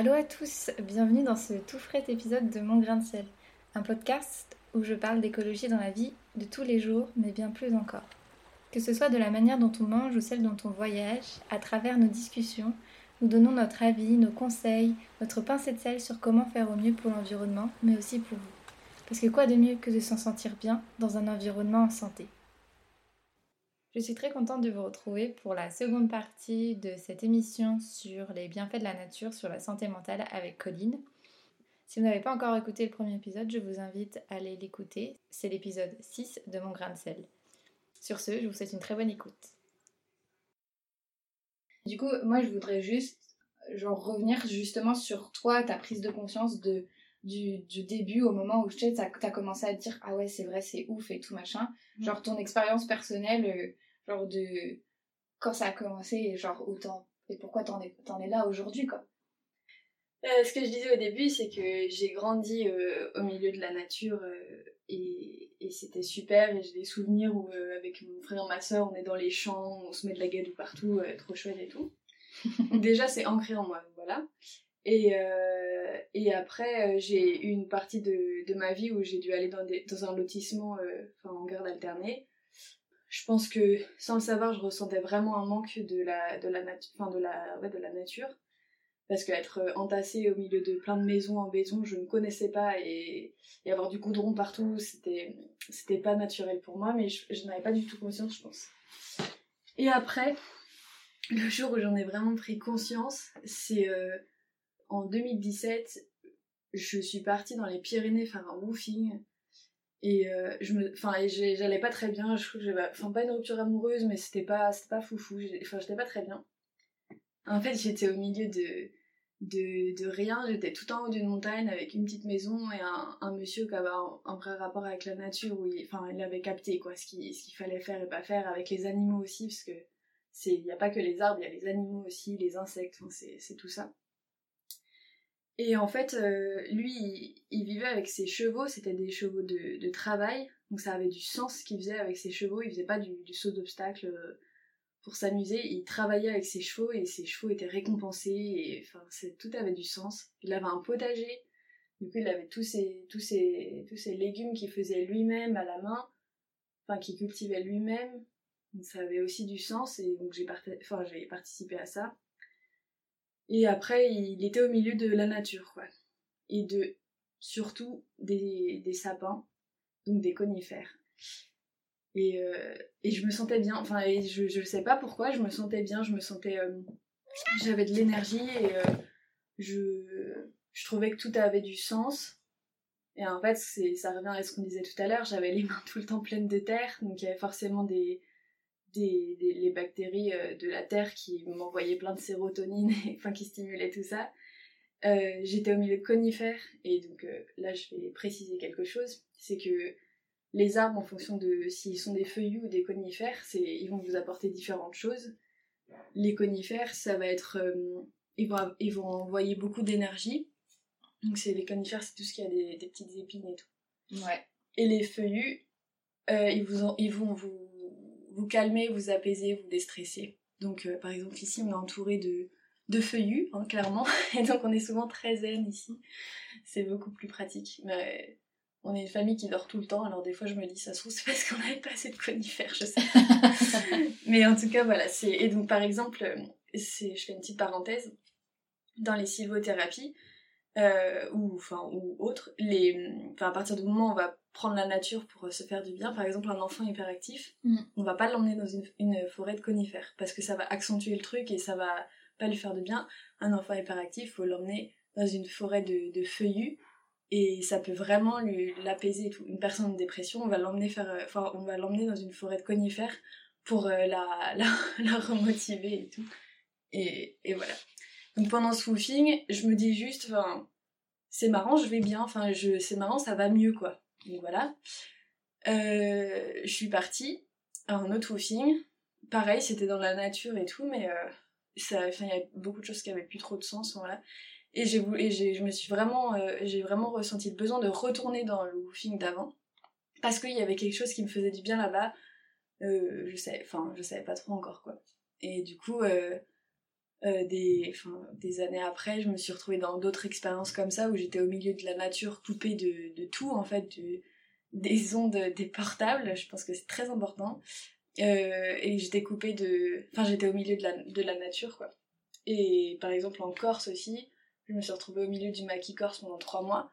Allô à tous, bienvenue dans ce tout frais épisode de Mon Grain de sel, un podcast où je parle d'écologie dans la vie de tous les jours, mais bien plus encore. Que ce soit de la manière dont on mange ou celle dont on voyage, à travers nos discussions, nous donnons notre avis, nos conseils, notre pincée de sel sur comment faire au mieux pour l'environnement, mais aussi pour vous. Parce que quoi de mieux que de s'en sentir bien dans un environnement en santé? Je suis très contente de vous retrouver pour la seconde partie de cette émission sur les bienfaits de la nature sur la santé mentale avec Colline. Si vous n'avez pas encore écouté le premier épisode, je vous invite à aller l'écouter. C'est l'épisode 6 de Mon grain de sel. Sur ce, je vous souhaite une très bonne écoute. Du coup, moi je voudrais juste genre revenir justement sur toi, ta prise de conscience de du, début au moment où tu sais, as, commencé à te dire ah ouais c'est vrai c'est ouf et tout machin mm. genre ton expérience personnelle euh, genre de quand ça a commencé genre autant. Et pourquoi t'en es, en es là aujourd'hui quoi? Euh, ce que je disais au début c'est que j'ai grandi euh, au milieu de la nature et, et c'était super et j'ai des souvenirs où avec mon frère et ma soeur on est dans les champs on se met de la gadoue partout trop chouette et tout. Déjà c'est ancré en moi voilà. Et, euh, et après, euh, j'ai eu une partie de, de, ma vie où j'ai dû aller dans, des, dans un lotissement euh, enfin, en garde alternée. Je pense que sans le savoir, je ressentais vraiment un manque de la, de la, de la, ouais, de la nature. Parce qu'être entassée au milieu de plein de maisons en béton, je ne connaissais pas et, avoir du goudron partout, c'était, pas naturel pour moi, mais je, n'avais pas du tout conscience, je pense. Et après, le jour où j'en ai vraiment pris conscience, c'est en 2017, je suis partie dans les Pyrénées faire un woofing. Et euh, je me, enfin, j'allais pas très bien. Je crois que j'avais, enfin, pas une rupture amoureuse, mais c'était pas, c'était pas foufou. Enfin, j'étais pas très bien. En fait, j'étais au milieu de, de, rien. J'étais tout en haut d'une montagne avec une petite maison et un, monsieur qui avait un, vrai rapport avec la nature où il, enfin, il avait capté quoi, ce qu'il ce qu'il fallait faire et pas faire avec les animaux aussi, parce que c'est, il y a pas que les arbres, il y a les animaux aussi, les insectes, c'est tout ça. Et en fait, euh, lui, il, vivait avec ses chevaux, c'était des chevaux de, travail, donc ça avait du sens ce qu'il faisait avec ses chevaux, il faisait pas du, saut d'obstacle euh, pour s'amuser, il travaillait avec ses chevaux et ses chevaux étaient récompensés, et enfin, tout avait du sens. Il avait un potager, du coup il avait tous ses, tous ses, tous ses légumes qu'il faisait lui-même à la main, enfin qu'il cultivait lui-même, donc ça avait aussi du sens, et donc j'ai enfin, participé à ça. Et après, il était au milieu de la nature, quoi. Et de, surtout, des, sapins, donc des conifères. Et, euh, et je me sentais bien, enfin, et je, je sais pas pourquoi, je me sentais bien, je me sentais. Euh, j'avais de l'énergie et euh, je, je trouvais que tout avait du sens. Et en fait, ça revient à ce qu'on disait tout à l'heure, j'avais les mains tout le temps pleines de terre, donc il y avait forcément des, des, les bactéries euh, de la terre qui m'envoyaient plein de sérotonine, et, enfin qui stimulaient tout ça. Euh, j'étais au milieu de conifères et donc euh, là je vais préciser quelque chose, c'est que les arbres en fonction de s'ils sont des feuillus ou des conifères, c'est ils vont vous apporter différentes choses. Les conifères, ça va être ils, vont, ils vont envoyer beaucoup d'énergie. Donc c'est les conifères, c'est tout ce qui a des, des, petites épines et tout. Ouais. Et les feuillus, ils, vous ils vont vous vous calmer, vous apaiser, vous déstresser. Donc euh, par exemple ici on est entouré de, de feuillus, hein, clairement, et donc on est souvent très zen ici. C'est beaucoup plus pratique. Mais on est une famille qui dort tout le temps, alors des fois je me dis ça se trouve c'est parce qu'on n'avait pas assez de conifères, je sais. Mais en tout cas voilà, c'est et donc par exemple, c'est je fais une petite parenthèse dans les sylvothérapies euh, ou enfin ou autres, les enfin à partir du moment où on va prendre la nature pour euh, se faire du bien. Par exemple, un enfant hyperactif, mm. on va pas l'emmener dans une, forêt de conifères parce que ça va accentuer le truc et ça va pas lui faire de bien. Un enfant hyperactif, faut l'emmener dans une forêt de, feuillus et ça peut vraiment lui l'apaiser tout. Une personne en dépression, on va l'emmener faire, euh, enfin, on va l'emmener dans une forêt de conifères pour euh, la, la, remotiver et tout. Et, et voilà. Donc pendant ce woofing, je me dis juste, enfin, c'est marrant, je vais bien, enfin, je, c'est marrant, ça va mieux, quoi. Donc voilà. Euh, je suis partie à un autre woofing. Pareil, c'était dans la nature et tout, mais euh, ça, il y a beaucoup de choses qui avaient plus trop de sens, voilà. Et j'ai et je me suis vraiment, euh, j'ai vraiment ressenti le besoin de retourner dans le woofing d'avant, parce qu'il y avait quelque chose qui me faisait du bien là-bas. je sais, enfin, je savais pas trop encore quoi. Et du coup, des, des années après, je me suis retrouvée dans d'autres expériences comme ça où j'étais au milieu de la nature, coupée de, de tout en fait, des ondes des portables. Je pense que c'est très important. et j'étais coupée de, enfin j'étais au milieu de la, de la nature quoi. Et par exemple en Corse aussi, je me suis retrouvée au milieu du maquis corse pendant trois mois,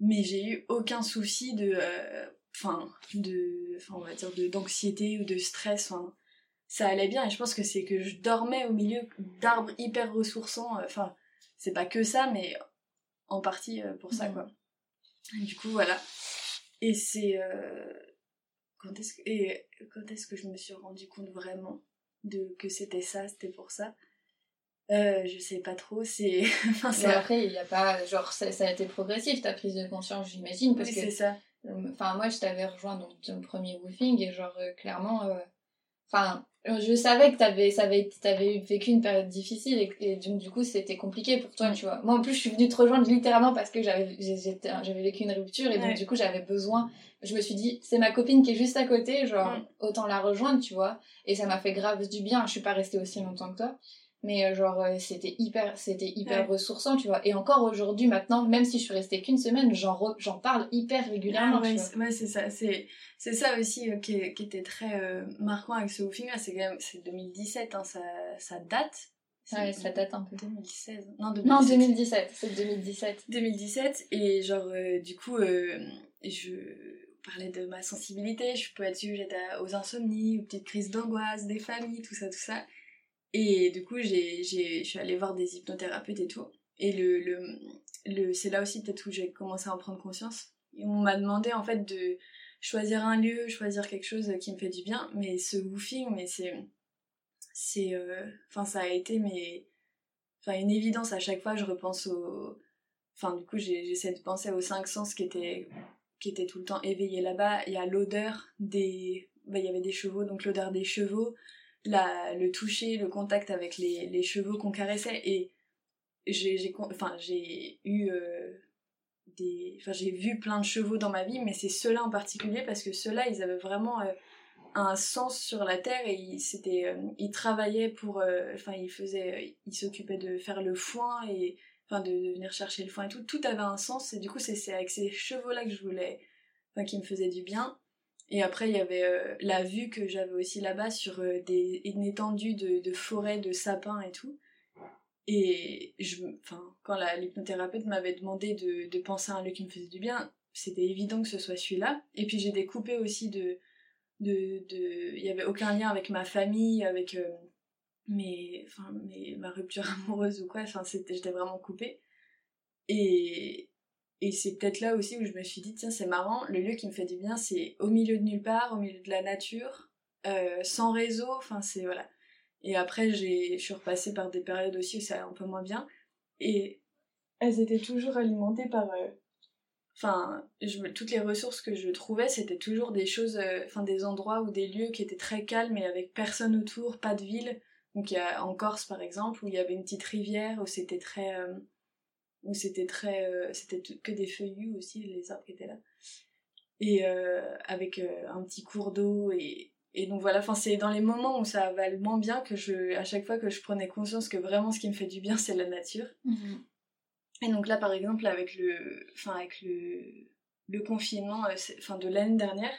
mais j'ai eu aucun souci de, euh, enfin, de, enfin on va dire d'anxiété ou de stress. Enfin, ça allait bien et je pense que c'est que je dormais au milieu d'arbres hyper ressourçants. Euh, enfin, c'est pas que ça, mais en partie euh, pour ça quoi. du coup voilà. Et c'est quand est-ce que et quand est-ce que je me suis rendu compte vraiment de que c'était ça, c'était pour ça? Euh, je sais pas trop, c'est. enfin, après, il y a pas. Genre, ça, ça, a été progressif ta prise de conscience, j'imagine. Parce oui, que. c'est ça. Euh, enfin, moi, je t'avais rejoint dans ton premier woofing et, genre, euh, clairement. Enfin, je savais que t'avais, avais, avais vécu une période difficile et, et donc, du coup, c'était compliqué pour toi, tu vois. Moi, en plus, je suis venue te rejoindre littéralement parce que j'avais j'avais vécu une rupture et donc, du coup, j'avais besoin. Je me suis dit, c'est ma copine qui est juste à côté, genre, autant la rejoindre, tu vois. Et ça m'a fait grave du bien. Je suis pas restée aussi longtemps que toi mais euh, genre euh, c'était hyper c'était hyper ressourçant tu vois et encore aujourd'hui maintenant même si je suis restée qu'une semaine j'en j'en parle hyper régulièrement ah ouais, c'est ça c'est c'est ça aussi euh, qui, qui, était très marquant avec ce woofing là c'est quand même c'est 2017 hein, ça, ça date Ouais, ça date un peu. 2016. Non, 2017. Non, 2017. C'est 2017. 2017. Et genre, du coup, je parlais de ma sensibilité. Je peux être sujette aux insomnies, aux petites crises d'angoisse, des familles, tout ça, tout ça. Et du coup, j'ai, je suis allée voir des hypnothérapeutes et tout. Et le, le, le, c'est là aussi peut-être où j'ai commencé à en prendre conscience. Et on m'a demandé en fait de choisir un lieu, choisir quelque chose qui me fait du bien. Mais ce woofing, mais c'est. c'est euh, enfin, ça a été mais, une évidence à chaque fois. Je repense au. Enfin, du coup, j'essaie de penser aux cinq sens qui étaient, qui étaient tout le temps éveillés là-bas. Il y a l'odeur des. Bah, il y avait des chevaux, donc l'odeur des chevaux le toucher, le contact avec les, les chevaux qu'on caressait. Et j'ai eu euh, des. J'ai vu plein de chevaux dans ma vie, mais c'est ceux-là en particulier parce que ceux-là, ils avaient vraiment euh, un sens sur la terre et ils, euh, ils travaillaient pour. Enfin, ils. Ils s'occupaient de faire le foin et. Enfin, de, venir chercher le foin et tout. Tout avait un sens et du coup, c'est avec ces chevaux-là que je voulais. Enfin, qui me faisaient du bien. Et après, il y avait euh, la vue que j'avais aussi là-bas sur euh, des, une étendue de, de forêts, de sapins et tout. Et je, quand l'hypnothérapeute m'avait demandé de, penser à un lieu qui me faisait du bien, c'était évident que ce soit celui-là. Et puis j'ai découpé aussi de, de, il y avait aucun lien avec ma famille, avec euh, mes, ma rupture amoureuse ou quoi. J'étais vraiment coupée. Et, et c'est peut-être là aussi où je me suis dit, tiens, c'est marrant, le lieu qui me fait du bien, c'est au milieu de nulle part, au milieu de la nature, euh, sans réseau, enfin, c'est voilà. Et après, je suis repassée par des périodes aussi où ça allait un peu moins bien. Et elles étaient toujours alimentées par. Euh, enfin, toutes les ressources que je trouvais, c'était toujours des choses, euh, enfin, des endroits ou des lieux qui étaient très calmes et avec personne autour, pas de ville. Donc, a en Corse, par exemple, où il y avait une petite rivière, où c'était très où c'était très euh, c'était que des feuillus aussi les arbres qui étaient là. Et euh, avec euh, un petit cours d'eau et, et donc voilà enfin c'est dans les moments où ça va le moins bien que je à chaque fois que je prenais conscience que vraiment ce qui me fait du bien c'est la nature. Mhm. et donc là par exemple avec le enfin avec le le confinement enfin de l'année dernière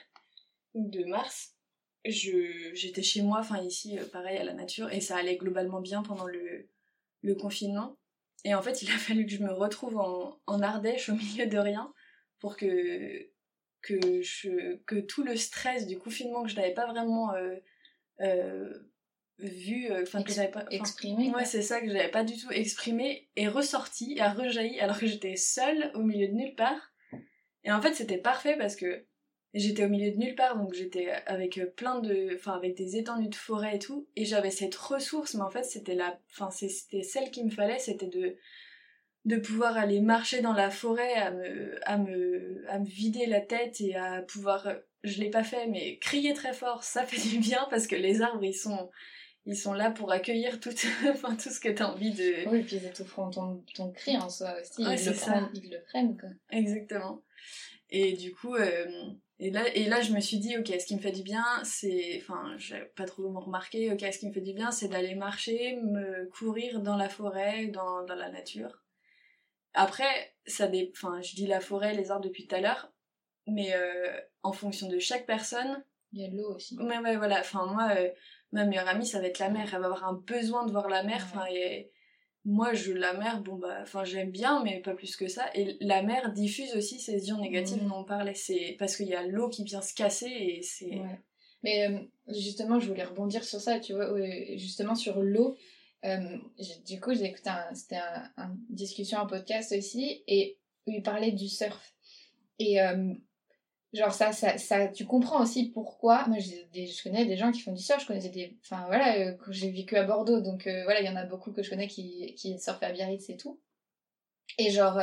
ou de mars je j'étais chez moi enfin ici pareil à la nature et ça allait globalement bien pendant le le confinement et en fait, il a fallu que je me retrouve en, en Ardèche au milieu de rien pour que, que, je, que tout le stress du confinement que je n'avais pas vraiment euh, euh, vu, euh, enfin que j'avais pas exprimé. Ouais, c'est ça que j'avais pas du tout exprimé et ressorti et a rejailli alors que j'étais seule au milieu de nulle part. Et en fait, c'était parfait parce que j'étais au milieu de nulle part, donc j'étais avec euh, plein de, enfin avec des étendues de forêt et tout, et j'avais cette ressource, mais en fait c'était la, enfin c'était celle qu'il me fallait, c'était de de pouvoir aller marcher dans la forêt, à me, à me, à me vider la tête et à pouvoir, je l'ai pas fait, mais crier très fort, ça fait du bien parce que les arbres ils sont, ils sont là pour accueillir tout, enfin, tout ce que tu as envie de. Oui, puis ils te ton, ton cri en soi aussi. ils, le prennent, ils le prennent, quoi. Exactement. Et du coup, euh, Et là, et là, je me suis dit, ok, ce qui me fait du bien, c'est. Enfin, j'ai pas trop remarqué, ok, ce qui me fait du bien, c'est d'aller marcher, me courir dans la forêt, dans, dans la nature. Après, ça dé... enfin, je dis la forêt, les arbres depuis tout à l'heure, mais euh, en fonction de chaque personne. Il y a de l'eau aussi. Ouais, ouais, voilà. Enfin, moi, euh, ma meilleure amie, ça va être la mer. Elle va avoir un besoin de voir la mer. Enfin, et moi, je, la mer, bon, bah, enfin, j'aime bien, mais pas plus que ça. Et la mer diffuse aussi ces ions négatifs dont on parlait. C'est parce qu'il y a l'eau qui vient se casser et c'est. Mais euh, justement, je voulais rebondir sur ça, tu vois, justement sur l'eau. Euh, du coup, j'ai écouté un, c'était un, discussion, un podcast aussi, et il parlait du surf. Et euh, genre ça, ça, ça, tu comprends aussi pourquoi. Moi, je connais des gens qui font du surf. Je connaissais des, enfin voilà, euh, j'ai vécu à Bordeaux, donc voilà, il y en a beaucoup que je connais qui, qui surfent à Biarritz et tout. Et genre,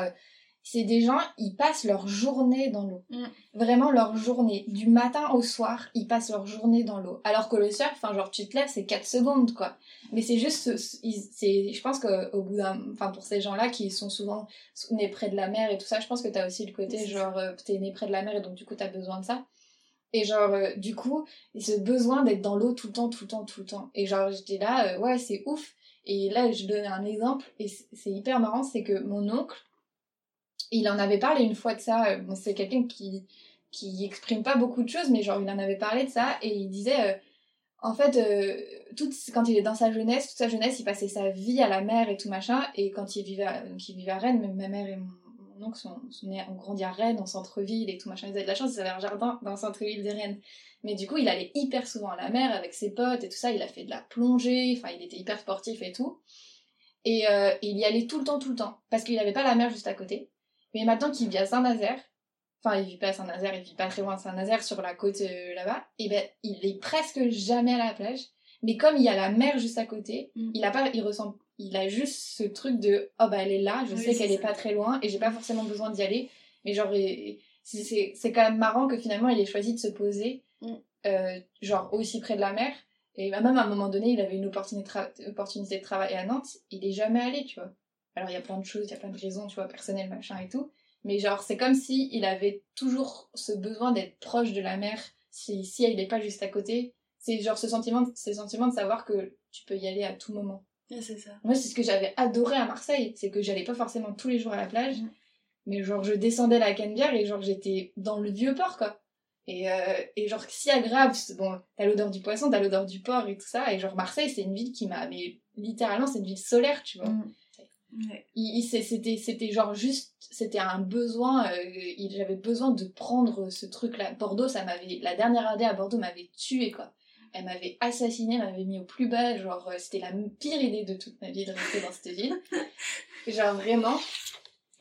c'est des gens, ils passent leur journée dans l'eau. Mm. Vraiment leur journée. Du matin au soir, ils passent leur journée dans l'eau. Alors que le surf, enfin, genre, tu te lèves, c'est 4 secondes, quoi. Mais c'est juste, c'est, je pense qu'au bout d'un, enfin, pour ces gens-là qui sont souvent nés près de la mer et tout ça, je pense que t'as aussi le côté, genre, euh, t'es né près de la mer et donc, du coup, t'as besoin de ça. Et genre, euh, du coup, ce besoin d'être dans l'eau tout le temps, tout le temps, tout le temps. Et genre, j'étais là, euh, ouais, c'est ouf. Et là, je donne un exemple, et c'est hyper marrant, c'est que mon oncle, il en avait parlé une fois de ça. Euh, c'est quelqu'un qui qui exprime pas beaucoup de choses, mais genre il en avait parlé de ça et il disait euh, en fait euh, tout, quand il est dans sa jeunesse, toute sa jeunesse, il passait sa vie à la mer et tout machin. Et quand il vivait à, vivait à Rennes, ma mère et mon, oncle sont, sont ont grandi à Rennes, en centre-ville et tout machin. Ils avaient de la chance, ils avaient un jardin dans le centre-ville de Rennes. Mais du coup, il allait hyper souvent à la mer avec ses potes et tout ça. Il a fait de la plongée, enfin il était hyper sportif et tout. Et, il y allait tout le temps, tout le temps, parce qu'il n'avait pas la mer juste à côté. Mais maintenant qu'il vit à Saint-Nazaire, enfin il vit pas à Saint-Nazaire, il vit pas très loin de Saint-Nazaire, sur la côte euh, là-bas, et ben il est presque jamais à la plage. Mais comme il y a la mer juste à côté, mm. il a pas, il ressent, il a juste ce truc de oh bah elle est là, je sais qu'elle est pas très loin et j'ai pas forcément besoin d'y aller. Mais genre c'est quand même marrant que finalement il ait choisi de se poser, mm. euh, genre aussi près de la mer. Et même à un moment donné, il avait une opportunité, opportunité de travailler à Nantes, il est jamais allé, tu vois. Alors il y a plein de choses, il y a plein de raisons, tu vois, personnelles, machin et tout. Mais genre, c'est comme si il avait toujours ce besoin d'être proche de la mer, si, si il n'est pas juste à côté. C'est genre ce sentiment, ce sentiment de savoir que tu peux y aller à tout moment. c'est ça. Moi, c'est ce que j'avais adoré à Marseille, c'est que j'allais pas forcément tous les jours à la plage, mm. mais genre je descendais la Canebière et genre j'étais dans le vieux port, quoi. Et, euh, et genre si agréable, bon, t'as l'odeur du poisson, t'as l'odeur du port et tout ça, et genre Marseille, c'est une ville qui m'a, mais littéralement, c'est une ville solaire, tu vois. Mm. C'était, c'était genre juste, c'était un besoin, euh, j'avais besoin de prendre ce truc-là. Bordeaux, ça m'avait, la dernière année à Bordeaux m'avait tué quoi. Elle m'avait assassiné, m'avait mis au plus bas, genre euh, c'était la pire idée de toute ma vie de rester dans cette ville. genre vraiment,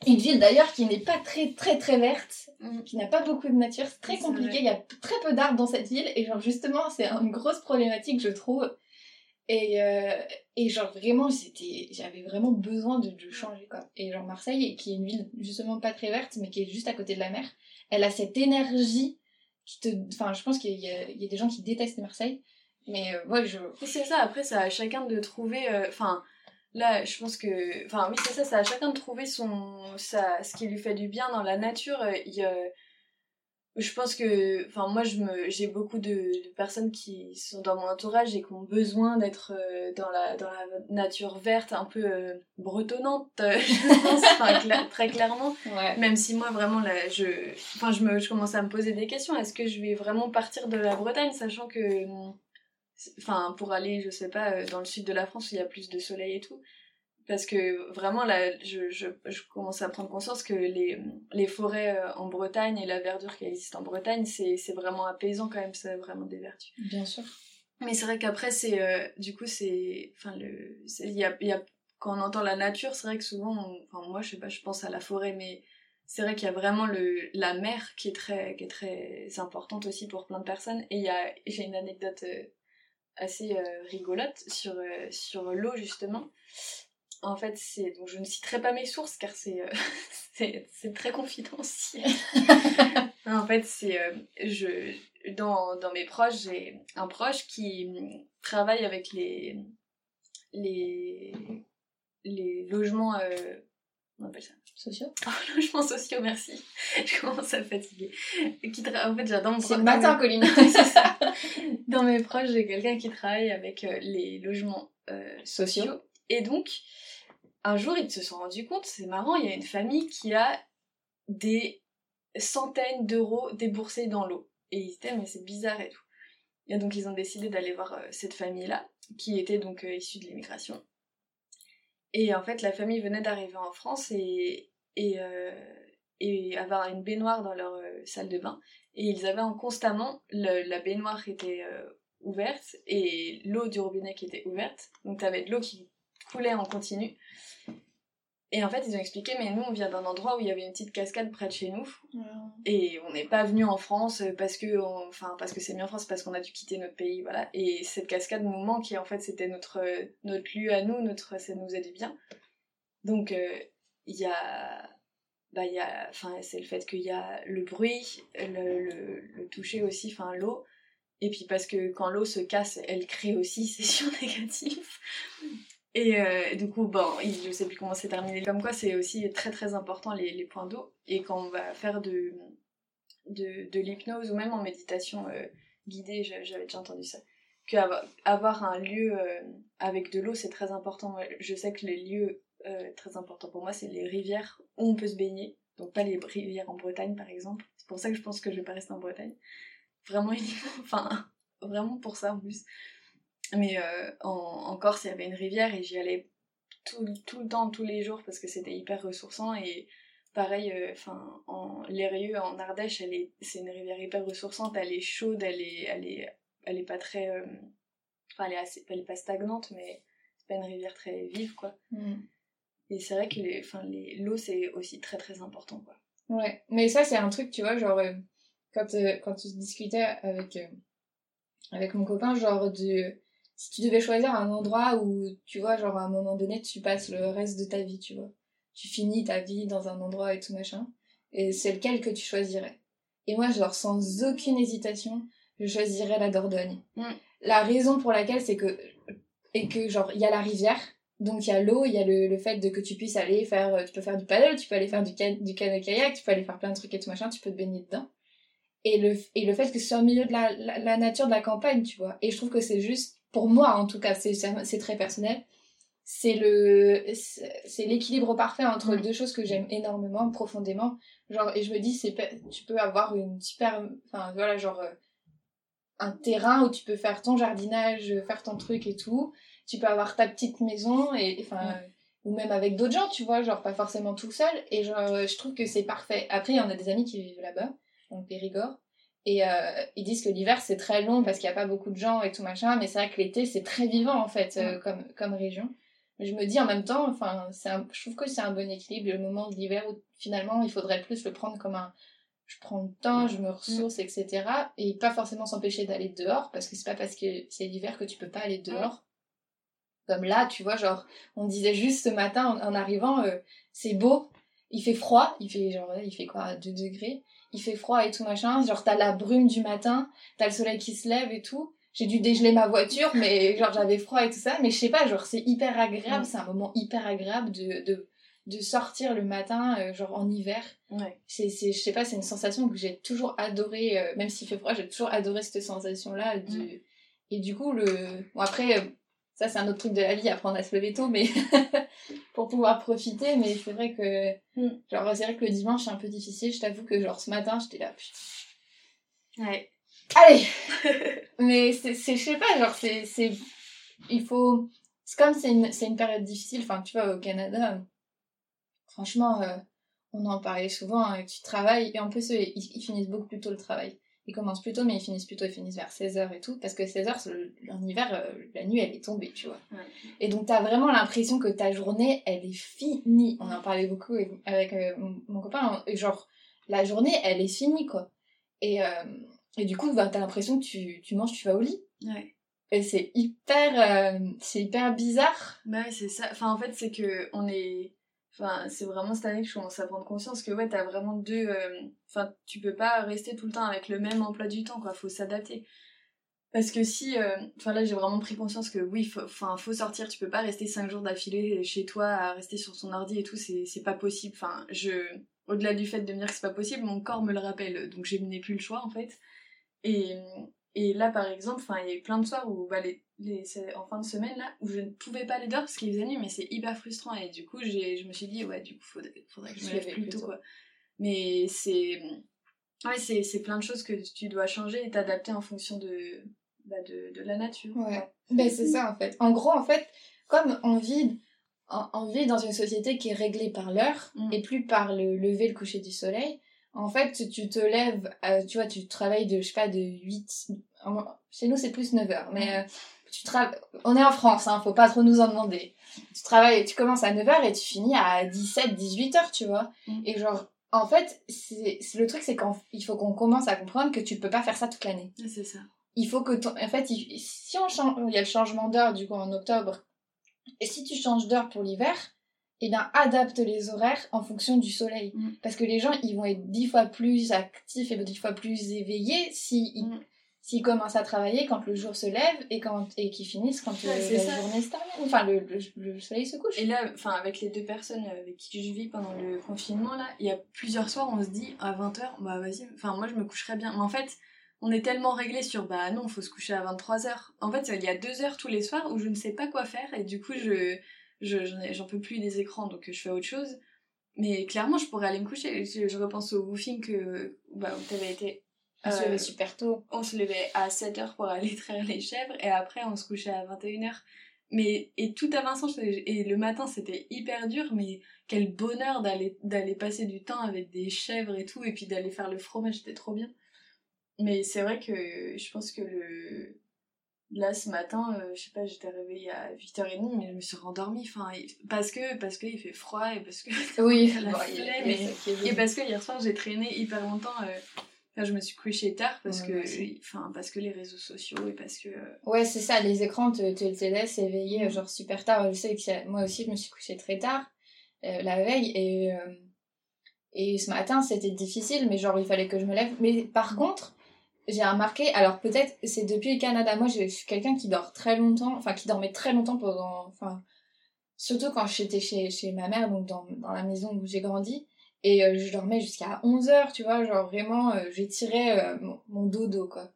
une ville d'ailleurs qui n'est pas très très très verte, mm. qui n'a pas beaucoup de nature, c'est très compliqué, il y a très peu d'arbres dans cette ville et genre justement c'est une grosse problématique je trouve et, euh, et genre vraiment, c'était, j'avais vraiment besoin de, de, changer quoi. Et genre Marseille, qui est une ville justement pas très verte, mais qui est juste à côté de la mer, elle a cette énergie qui te, enfin je pense qu'il y, y, a des gens qui détestent Marseille, mais euh, ouais je. C'est ça. Après, c'est à chacun de trouver, euh, enfin. Là, je pense que, enfin oui, c'est ça, c'est à chacun de trouver son, ça, ce qui lui fait du bien dans la nature. Il je pense que enfin moi je me j'ai beaucoup de, personnes qui sont dans mon entourage et qui ont besoin d'être euh, dans la dans la nature verte un peu euh, bretonnante je pense très clairement. Même si moi vraiment là je enfin je me je commence à me poser des questions. Est-ce que je vais vraiment partir de la Bretagne sachant que enfin pour aller je sais pas euh, dans le sud de la France où il y a plus de soleil et tout parce que vraiment là je, je, je, commence à prendre conscience que les, les forêts euh, en Bretagne et la verdure qui existe en Bretagne c'est vraiment apaisant quand même ça a vraiment des vertus. Bien sûr. Mais c'est vrai qu'après c'est euh, du coup c'est enfin le il y a, y a, quand on entend la nature c'est vrai que souvent enfin moi je sais pas je pense à la forêt mais c'est vrai qu'il y a vraiment le la mer qui est très qui est très importante aussi pour plein de personnes. Et il y a j'ai une anecdote euh, assez rigolote sur sur l'eau justement en fait, c'est donc je ne citerai pas mes sources car c'est euh, c'est très confidentiel. en fait, c'est euh, je dans, dans mes proches, j'ai un proche qui travaille avec les les les logements euh, on appelle ça? Sociaux Oh, logements sociaux, merci. Je commence à fatiguer. Qui tra- En fait, j'adore mon C'est le matin, Colline. Dans mes proches, j'ai quelqu'un qui travaille avec euh, les logements euh, sociaux. Sociaux. Et donc, un jour, ils se sont rendus compte, c'est marrant, il y a une famille qui a des centaines d'euros déboursés dans l'eau. Et ils étaient, mais c'est bizarre et tout. Et donc, ils ont décidé d'aller voir euh, cette famille-là, qui était donc euh, issue de l'immigration. Et en fait, la famille venait d'arriver en France et, et, euh, avoir une baignoire dans leur salle de bain. Et ils avaient en constamment, la baignoire était ouverte et l'eau du robinet qui était ouverte. Donc t'avais de l'eau qui coulait en continu. Et en fait, ils ont expliqué, mais nous, on vient d'un endroit où il y avait une petite cascade près de chez nous. Et on n'est pas venu en France parce que, on- enfin, parce que c'est bien en France, parce qu'on a dû quitter notre pays, voilà. Et cette cascade nous manque et en fait, c'était notre, notre lieu à nous, notre, ça nous a du bien. Donc, euh, il y a, bah, il y a, enfin, c'est le fait qu'il y a le bruit, le, le, le toucher aussi, enfin, l'eau. Et puis parce que quand l'eau se casse, elle crée aussi session négative. Et euh, du coup, bon, je sais plus comment c'est terminé. Comme quoi, c'est aussi très très important les, points d'eau. Et quand on va faire de, de, l'hypnose ou même en méditation euh, guidée, j'a- j'avais déjà entendu ça, qu'avoir avoir un lieu euh, avec de l'eau, c'est très important. Je sais que les lieux très importants pour moi, c'est les rivières où on peut se baigner. Donc pas les rivières en Bretagne, par exemple. C'est pour ça que je pense que je vais pas rester en Bretagne. Vraiment enfin, vraiment pour ça en plus. Mais euh, en, en Corse, il y avait une rivière et j'y allais tout, tout le temps, tous les jours, parce que c'était hyper ressourçant. Et pareil, euh, enfin, en Lérieux, en Ardèche, elle est, c'est une rivière hyper ressourçante. Elle est chaude, elle est, elle est, elle est pas très, euh, enfin, elle est assez, elle est pas stagnante, mais c'est pas une rivière très vive, quoi. Mm. Et c'est vrai que les, enfin, les, l'eau, c'est aussi très très important, quoi. Ouais, mais ça c'est un truc, tu vois, genre, quand, euh, quand tu discutais avec, euh, avec mon copain, genre, de, si tu devais choisir un endroit où, tu vois, genre, à un moment donné, tu passes le reste de ta vie, tu vois. Tu finis ta vie dans un endroit et tout machin, et c'est lequel que tu choisirais? Et moi, genre, sans aucune hésitation, je choisirais la Dordogne. Mm. La raison pour laquelle, c'est que, et que, genre, il y a la rivière, donc il y a l'eau, il y a le, le fait de que tu puisses aller faire, euh, tu peux faire du paddle, tu peux aller faire du, can du canoë-kayak, tu peux aller faire plein de trucs et tout machin, tu peux te baigner dedans. Et le, et le fait que ce soit au milieu de la, la, la nature, de la campagne, tu vois. Et je trouve que c'est juste, pour moi en tout cas, c'est très personnel, c'est le c'est c'est l'équilibre parfait entre Mm. deux choses que j'aime énormément, profondément. Genre, et je me dis, c'est tu peux avoir une super, enfin voilà, genre euh, un terrain où tu peux faire ton jardinage, faire ton truc et tout. Tu peux avoir ta petite maison et enfin ou même avec d'autres gens, tu vois, genre pas forcément tout seul. Et genre, je trouve que c'est parfait. Après, il y en a des amis qui vivent là-bas, dans le Périgord. Et euh, ils disent que l'hiver c'est très long parce qu'il n'y a pas beaucoup de gens et tout machin, mais c'est vrai que l'été c'est très vivant en fait euh, comme, comme région. Mais je me dis en même temps, enfin, un- je trouve que c'est un bon équilibre le moment de l'hiver où finalement il faudrait plus le prendre comme un. Je prends le temps, je me ressource, etc. Et pas forcément s'empêcher d'aller dehors parce que c'est pas parce que c'est l'hiver que tu peux pas aller dehors. Comme là, tu vois, genre, on disait juste ce matin en, en arrivant, euh, c'est beau, il fait froid, il fait genre, il fait quoi, 2 degrés, il fait froid et tout machin, genre t'as la brume du matin, t'as le soleil qui se lève et tout. J'ai dû dégeler ma voiture, mais genre j'avais froid et tout ça, mais je sais pas, genre c'est hyper agréable, c'est un moment hyper agréable de, de, de sortir le matin, euh, genre en hiver. Ouais. C'est, c'est, je sais pas, c'est une sensation que j'ai toujours adoré, euh, même s'il fait froid, j'ai toujours adoré cette sensation-là. Et du coup, le... bon, après, euh, ça c'est un autre truc de la vie, apprendre à se lever tôt, mais pour pouvoir profiter, mais c'est vrai que, Mm. genre, c'est vrai que le dimanche c'est un peu difficile, je t'avoue que, genre, ce matin, j'étais là, putain. Ouais. Allez Mais c'est, je sais pas, genre, c'est, c'est, il faut, c'est comme c'est une, c'est une période difficile, enfin, tu vois, au Canada, franchement, euh, on en parlait souvent, hein, tu travailles, et en plus, ils finissent beaucoup plus tôt le travail. Ils commencent plus tôt, mais ils finissent plus tôt, ils finissent vers 16h et tout, parce que 16h, c'est le- en hiver, euh, la nuit, elle est tombée, tu vois. Ouais. Et donc, t'as vraiment l'impression que ta journée, elle est finie. On en parlait beaucoup avec, euh, mon, mon copain, et genre, la journée, elle est finie, quoi. Et, euh, et du coup, bah, t'as l'impression que tu, tu manges, tu vas au lit. Ouais. Et c'est hyper, euh, c'est hyper bizarre. Bah ouais, c'est ça. Enfin, en fait, c'est que on est. Enfin, c'est vraiment cette année que je commence à prendre conscience que ouais, t'as vraiment deux. euh, Enfin, tu peux pas rester tout le temps avec le même emploi du temps, quoi. Faut s'adapter. Parce que si, euh, enfin là j'ai vraiment pris conscience que oui, enfin faut, sortir, tu peux pas rester 5 jours d'affilée chez toi à rester sur son ordi et tout, c'est pas possible. Enfin, je, au-delà du fait de me dire que c'est pas possible, mon corps me le rappelle, donc je n'ai plus le choix en fait. Et, et là par exemple, il y a eu plein de soirs où bah, les, les, en fin de semaine là où je ne pouvais pas les dormir parce qu'il faisait nuit, mais c'est hyper frustrant et du coup je me suis dit ouais du coup faudrait, faudrait que je me lève plus tôt quoi. Mais c'est ouais c'est plein de choses que tu dois changer et t'adapter en fonction de bah, de, de, la nature. Ouais. Ben, c'est ça en fait. En gros, en fait, comme on vit, on, vit dans une société qui est réglée par l'heure mm. et plus par le lever, le coucher du soleil, en fait, tu te lèves, euh, tu vois, tu travailles de, je sais pas, de 8... Chez nous, c'est plus 9 heures, mais euh, tu travailles... On est en France, hein, faut pas trop nous en demander. Tu travailles, tu commences à 9 heures et tu finis à 17, 18 heures, tu vois. Mm. Et genre, en fait, c'est le truc, c'est qu'il faut qu'on commence à comprendre que tu peux pas faire ça toute l'année. C'est ça il faut que en fait si on change il y a le changement d'heure du coup en octobre et si tu changes d'heure pour l'hiver eh bien adapte les horaires en fonction du soleil mm. parce que les gens ils vont être dix fois plus actifs et dix fois plus éveillés si mm. s'ils commencent à travailler quand le jour se lève et quand et qu'ils finissent quand la journée se termine enfin le, le, soleil se couche et là enfin avec les deux personnes avec qui je vis pendant le confinement là il y a plusieurs soirs on se dit à 20h bah vas-y enfin moi je me coucherai bien mais en fait on est tellement réglé sur bah non, faut se coucher à 23h. En fait, il y a deux heures tous les soirs où je ne sais pas quoi faire et du coup, je j'en peux plus des écrans donc je fais autre chose. Mais clairement, je pourrais aller me coucher. Je, repense au woofing que bah, où t'avais été. On se levait super tôt. On se levait à 7h pour aller traire les chèvres et après on se couchait à 21h. Mais, et tout à Vincent, et le matin c'était hyper dur, mais quel bonheur d'aller d'aller passer du temps avec des chèvres et tout, et puis d'aller faire le fromage, c'était trop bien. Mais c'est vrai que je pense que le... là ce matin, euh, je sais pas, j'étais réveillée à 8h30 mais je me suis rendormie enfin parce que parce qu'il fait froid et parce que oui, et, parce que hier soir j'ai traîné hyper longtemps euh, je me suis couchée tard parce que enfin parce que les réseaux sociaux et parce que euh, Ouais, c'est ça, les écrans te, te, laissent éveiller mm. genre super tard. Je sais que moi aussi je me suis couchée très tard la veille et et ce matin, c'était difficile, mais genre, il fallait que je me lève. Mais par contre, j'ai remarqué, alors peut-être c'est depuis le Canada, moi je suis quelqu'un qui dort très longtemps, enfin qui dormait très longtemps pendant, enfin surtout quand j'étais chez, chez ma mère, donc dans, dans la maison où j'ai grandi, et euh, je dormais jusqu'à 11 heures, tu vois, genre vraiment euh, j'étirais euh, mon, mon, dodo quoi.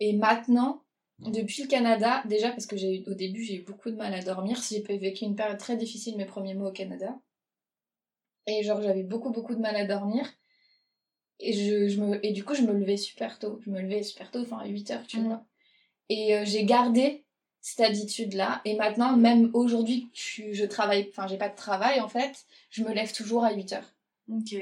Et maintenant, depuis le Canada, déjà parce que j'ai au début j'ai eu beaucoup de mal à dormir, j'ai vécu une période très difficile mes premiers mois au Canada, et genre j'avais beaucoup beaucoup de mal à dormir. Et, je, je, me, et du coup, je me levais super tôt. Je me levais super tôt, enfin à 8 heures, tu mm. vois. Et euh, j'ai gardé cette habitude-là. Et maintenant, même aujourd'hui, je, je travaille, enfin, j'ai pas de travail en fait, je me lève toujours à 8 heures. Ok.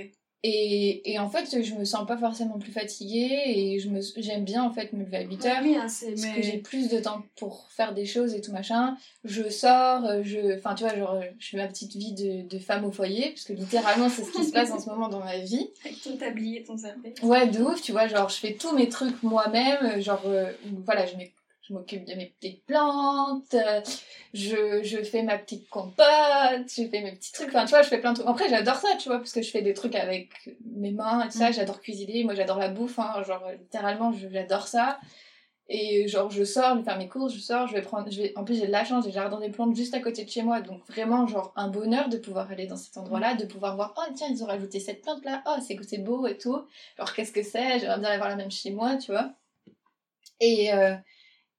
Et, et, en fait, je me sens pas forcément plus fatiguée et je me, j'aime bien en fait me lever à 8 heures. Oui, hein, parce que j'ai plus de temps pour faire des choses et tout machin. Je sors, je, enfin tu vois, genre, je fais ma petite vie de, de femme au foyer, parce que littéralement c'est ce qui se passe en ce moment dans ma vie. Avec ton tablier, ton serpent. Ouais, de ouf, tu vois, genre je fais tous mes trucs moi-même, genre, euh, voilà, je mets je m'occupe de mes petites plantes, euh, je, je fais ma petite compote, je fais mes petits trucs, enfin tu vois, je fais plein de trucs. Après j'adore ça, tu vois, parce que je fais des trucs avec mes mains et tout ça, mm. j'adore cuisiner, moi j'adore la bouffe, hein, genre littéralement j'adore ça. Et genre je sors, je vais faire mes courses, je sors, je vais prendre, je vais, en plus j'ai de la chance, j'ai le jardin des plantes juste à côté de chez moi, donc vraiment genre un bonheur de pouvoir aller dans cet endroit-là, de pouvoir voir, oh tiens ils ont rajouté cette plante là, oh c'est c'est beau et tout, genre qu'est-ce que c'est, j'aimerais bien avoir la même chez moi, tu vois. Et, euh,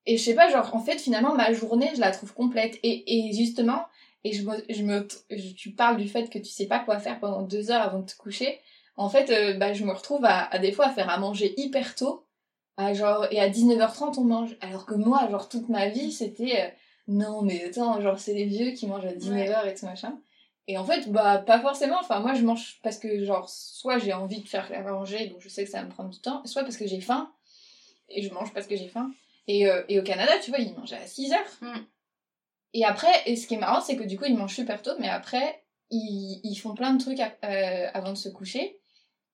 et je sais pas, genre, en fait, finalement, ma journée, je la trouve complète. Et, et justement, et je me, je me, tu parles du fait que tu sais pas quoi faire pendant deux heures avant de te coucher. En fait, euh, bah, je me retrouve à, à, des fois à faire à manger hyper tôt. À genre, et à 19h30, on mange. Alors que moi, genre, toute ma vie, c'était, euh, non, mais attends, genre, c'est les vieux qui mangent à 19h et tout machin. Et en fait, bah, pas forcément. Enfin, moi, je mange parce que, genre, soit j'ai envie de faire à manger, donc je sais que ça va me prendre du temps, soit parce que j'ai faim. Et je mange parce que j'ai faim. Et, euh, et, au Canada, tu vois, ils mangent à 6 heures. Mm. Et après, et ce qui est marrant, c'est que du coup, ils mangent super tôt, mais après, ils, ils font plein de trucs euh, avant de se coucher.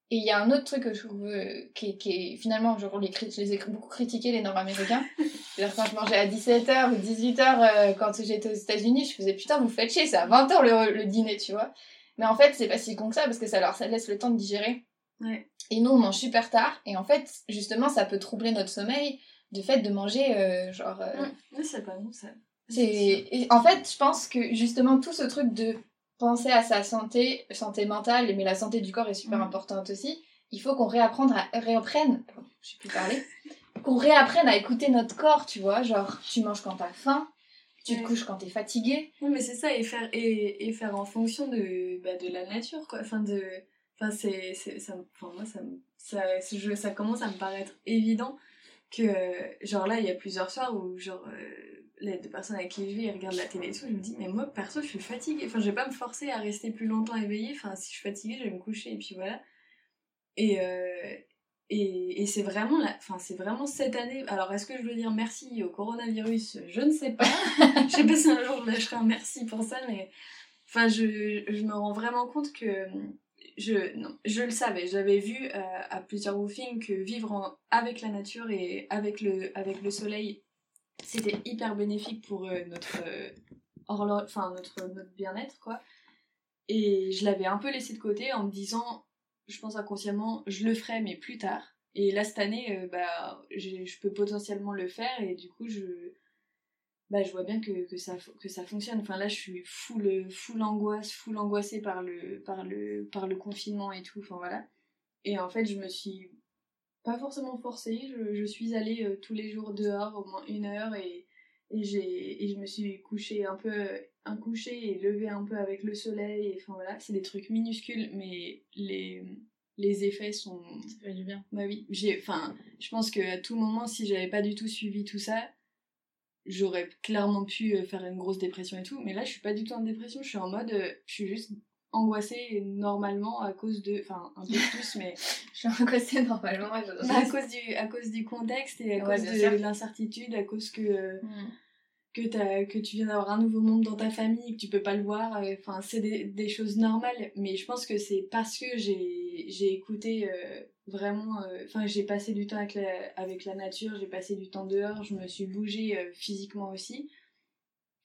Et il y a un autre truc que je trouve euh, qui, qui, est finalement, genre, les, je les ai beaucoup critiqués, les Nord-Américains. C'est-à-dire, quand je mangeais à 17h ou 18h, quand j'étais aux États-Unis, je faisais putain, vous faites chier, c'est à 20h le, le, dîner, tu vois. Mais en fait, c'est pas si con que ça, parce que ça leur ça laisse le temps de digérer. Ouais. Et nous, on mange super tard, et en fait, justement, ça peut troubler notre sommeil de fait de manger, euh, genre. euh, Mais c'est pas bon ça. et en fait, je pense que justement tout ce truc de penser à sa santé, santé mentale, mais la santé du corps est super Mhm. importante aussi. Il faut qu'on réapprenne à réapprenne, je sais plus parler, qu'on réapprenne à écouter notre corps, tu vois, genre tu manges quand t'as faim, tu te couches quand t'es fatigué. Non, mais c'est ça, et faire, et, et faire en fonction de, bah, de la nature, quoi. Enfin, de, enfin c'est, ça, enfin, moi, ça, ça, je- ça commence à me paraître évident que, genre là, il y a plusieurs soirs où, genre, euh, les deux personnes avec qui je vis, elles regardent la télé et tout, je me dis, mais moi, perso, je suis fatiguée. Enfin, je vais pas me forcer à rester plus longtemps éveillée. Enfin, si je suis fatiguée, je vais me coucher, et puis voilà. Et, euh, et, et c'est vraiment, la, enfin, c'est vraiment cette année. Alors, est-ce que je veux dire merci au coronavirus? Je ne sais pas. je sais pas si un jour je lâcherai un merci pour ça, mais enfin, je, je me rends vraiment compte que je, non, je le savais. J'avais vu euh, à plusieurs woofings que vivre avec la nature et avec le, avec le soleil, c'était hyper bénéfique pour euh, notre, euh, enfin, notre, notre bien-être, quoi. Et je l'avais un peu laissé de côté en me disant, je pense inconsciemment, je le ferai, mais plus tard. Et là, cette année, bah, je peux potentiellement le faire et du coup, je, bah, je vois bien que, que, ça, que ça fonctionne. Enfin, là, je suis full, full angoisse, full angoissée par le, par, le, par le confinement et tout. Enfin, voilà. Et en fait, je me suis pas forcément forcée. Je, je suis allée euh, tous les jours dehors, au moins une heure, et, et, j'ai, et je me suis couchée un peu, un coucher et levée un peu avec le soleil. Et, enfin, voilà. C'est des trucs minuscules, mais les, les effets sont, Ça fait du bien. bah oui, j'ai, enfin, je pense qu'à tout moment, si j'avais pas du tout suivi tout ça, j'aurais clairement pu euh, faire une grosse dépression et tout. Mais là, je suis pas du tout en dépression. Je suis en mode, euh, je suis juste angoissée normalement à cause de, enfin, un peu plus, mais Je suis angoissée normalement. moi, je- mais à cause du, à cause du contexte et à Ouais, cause de sûr. l'incertitude, à cause que euh, Mm. que, tu viens d'avoir un nouveau membre dans ta famille, que tu peux pas le voir, euh, enfin c'est des, des choses normales, mais je pense que c'est parce que j'ai j'ai écouté euh, vraiment, euh, enfin j'ai passé du temps avec la, avec la nature, j'ai passé du temps dehors, je me suis bougée euh, physiquement aussi,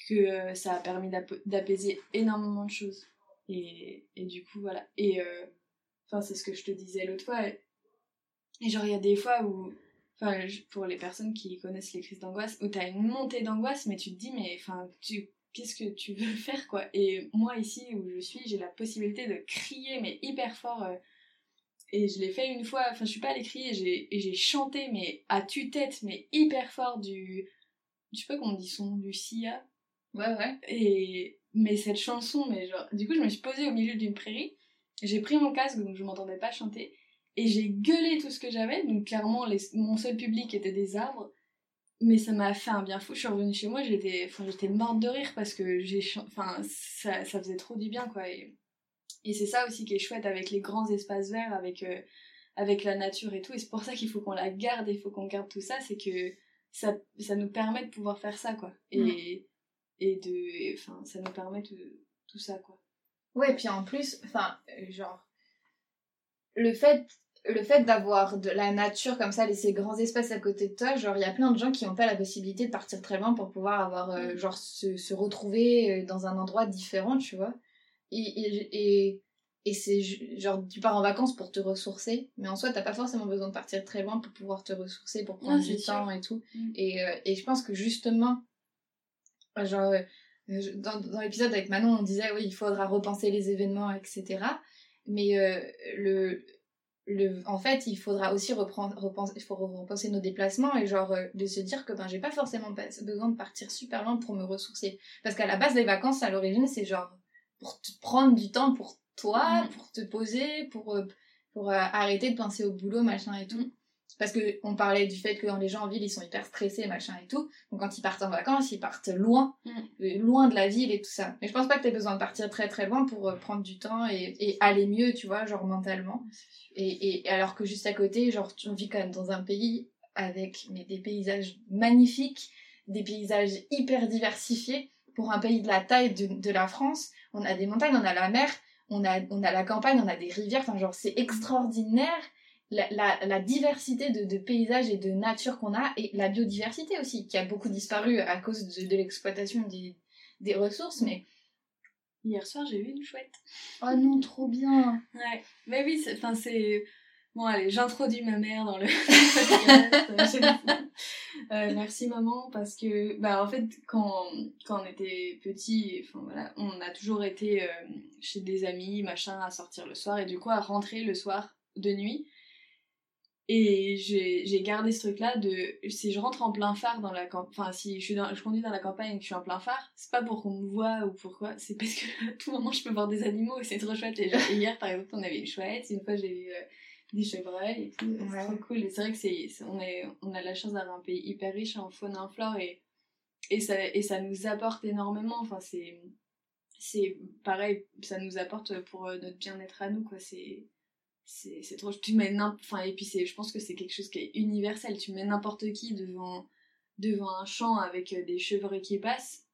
que euh, ça a permis d'apaiser énormément de choses. Et, et du coup voilà, et enfin c'est ce que je te disais l'autre fois, et genre il y a des fois où Enfin, pour les personnes qui connaissent les crises d'angoisse, où t'as une montée d'angoisse, mais tu te dis, mais enfin, tu, qu'est-ce que tu veux faire, quoi? Et moi, ici où je suis, j'ai la possibilité de crier, mais hyper fort. Et je l'ai fait une fois, enfin, je suis pas allée crier, j'ai, et j'ai chanté, mais à tue-tête, mais hyper fort du. Je sais pas comment on dit son, du Sia. Ouais, ouais. Et mais cette chanson, mais genre, du coup, je me suis posée au milieu d'une prairie. J'ai pris mon casque, donc je m'entendais pas chanter. Et j'ai gueulé tout ce que j'avais. Donc clairement, les- mon seul public était des arbres. Mais ça m'a fait un bien fou. Je suis revenue chez moi, j'étais, enfin, j'étais morte de rire parce que j'ai, enfin, ça, ça faisait trop du bien, quoi. Et, et c'est ça aussi qui est chouette avec les grands espaces verts, avec, euh, avec la nature et tout. Et c'est pour ça qu'il faut qu'on la garde, il faut qu'on garde tout ça. C'est que ça, ça nous permet de pouvoir faire ça, quoi. Et, et de, enfin, ça nous permet de tout ça, quoi. Ouais, puis en plus, enfin, euh, genre, le fait, le fait d'avoir de la nature comme ça, ces grands espaces à côté de toi, genre, il y a plein de gens qui n'ont pas la possibilité de partir très loin pour pouvoir avoir, euh, Mm. genre, se, se retrouver dans un endroit différent, tu vois. Et, et, et, c'est genre, tu pars en vacances pour te ressourcer, mais en soi, t'as pas forcément besoin de partir très loin pour pouvoir te ressourcer, pour prendre du sûr. temps et tout. Mm. Et, euh, et je pense que justement, genre, euh, je- dans, dans l'épisode avec Manon, on disait oui, il faudra repenser les événements, etc. Mais euh, le, le, en fait, il faudra aussi reprendre, repenser, il faut repenser nos déplacements et genre euh, de se dire que ben j'ai pas forcément besoin de partir super loin pour me ressourcer. Parce qu'à la base, les vacances à l'origine, c'est genre pour te prendre du temps pour toi, Mhm. pour te poser, pour euh, pour euh, arrêter de penser au boulot, machin et tout. Parce que on parlait du fait que les gens en ville, ils sont hyper stressés, machin et tout. Donc quand ils partent en vacances, ils partent loin, Mm. euh, loin de la ville et tout ça. Mais je pense pas que t'aies besoin de partir très très loin pour euh, prendre du temps et, et aller mieux, tu vois, genre mentalement. Et, et alors que juste à côté, genre, tu- on vit quand même dans un pays avec mais, des paysages magnifiques, des paysages hyper diversifiés. Pour un pays de la taille de, de la France, on a des montagnes, on a la mer, on a, on a la campagne, on a des rivières, enfin genre c'est extraordinaire la, la, la diversité de, de paysages et de nature qu'on a et la biodiversité aussi qui a beaucoup disparu à cause de, de l'exploitation des, des ressources. Mais Hier soir, j'ai vu une chouette. oh non trop bien. Ouais, mais oui, c'est- enfin c'est Bon, allez, j'introduis ma mère dans le euh, merci maman, parce que, bah, en fait, quand, quand on était petit, enfin voilà, on a toujours été euh, chez des amis, machin, à sortir le soir, et du coup, à rentrer le soir de nuit. Et j'ai gardé ce truc-là de si je rentre en plein phare dans la campagne, enfin si je, suis dans, je conduis dans la campagne et que je suis en plein phare, c'est pas pour qu'on me voit ou pourquoi, c'est parce que à tout moment je peux voir des animaux et c'est trop chouette. Et hier par exemple on avait une chouette, une fois j'ai eu euh, des chevreuils et tout, c'est trop cool. Et c'est vrai que c'est on, est, on a la chance d'avoir un pays hyper riche en faune et en flore et, et, ça, et ça nous apporte énormément. Enfin c'est c'est pareil, ça nous apporte pour euh, notre bien-être à nous quoi. C'est c'est trop tu mets enfin et puis c'est je pense que c'est quelque chose qui est universel tu mets n'importe qui devant devant un champ avec euh, des chevreuils qui passent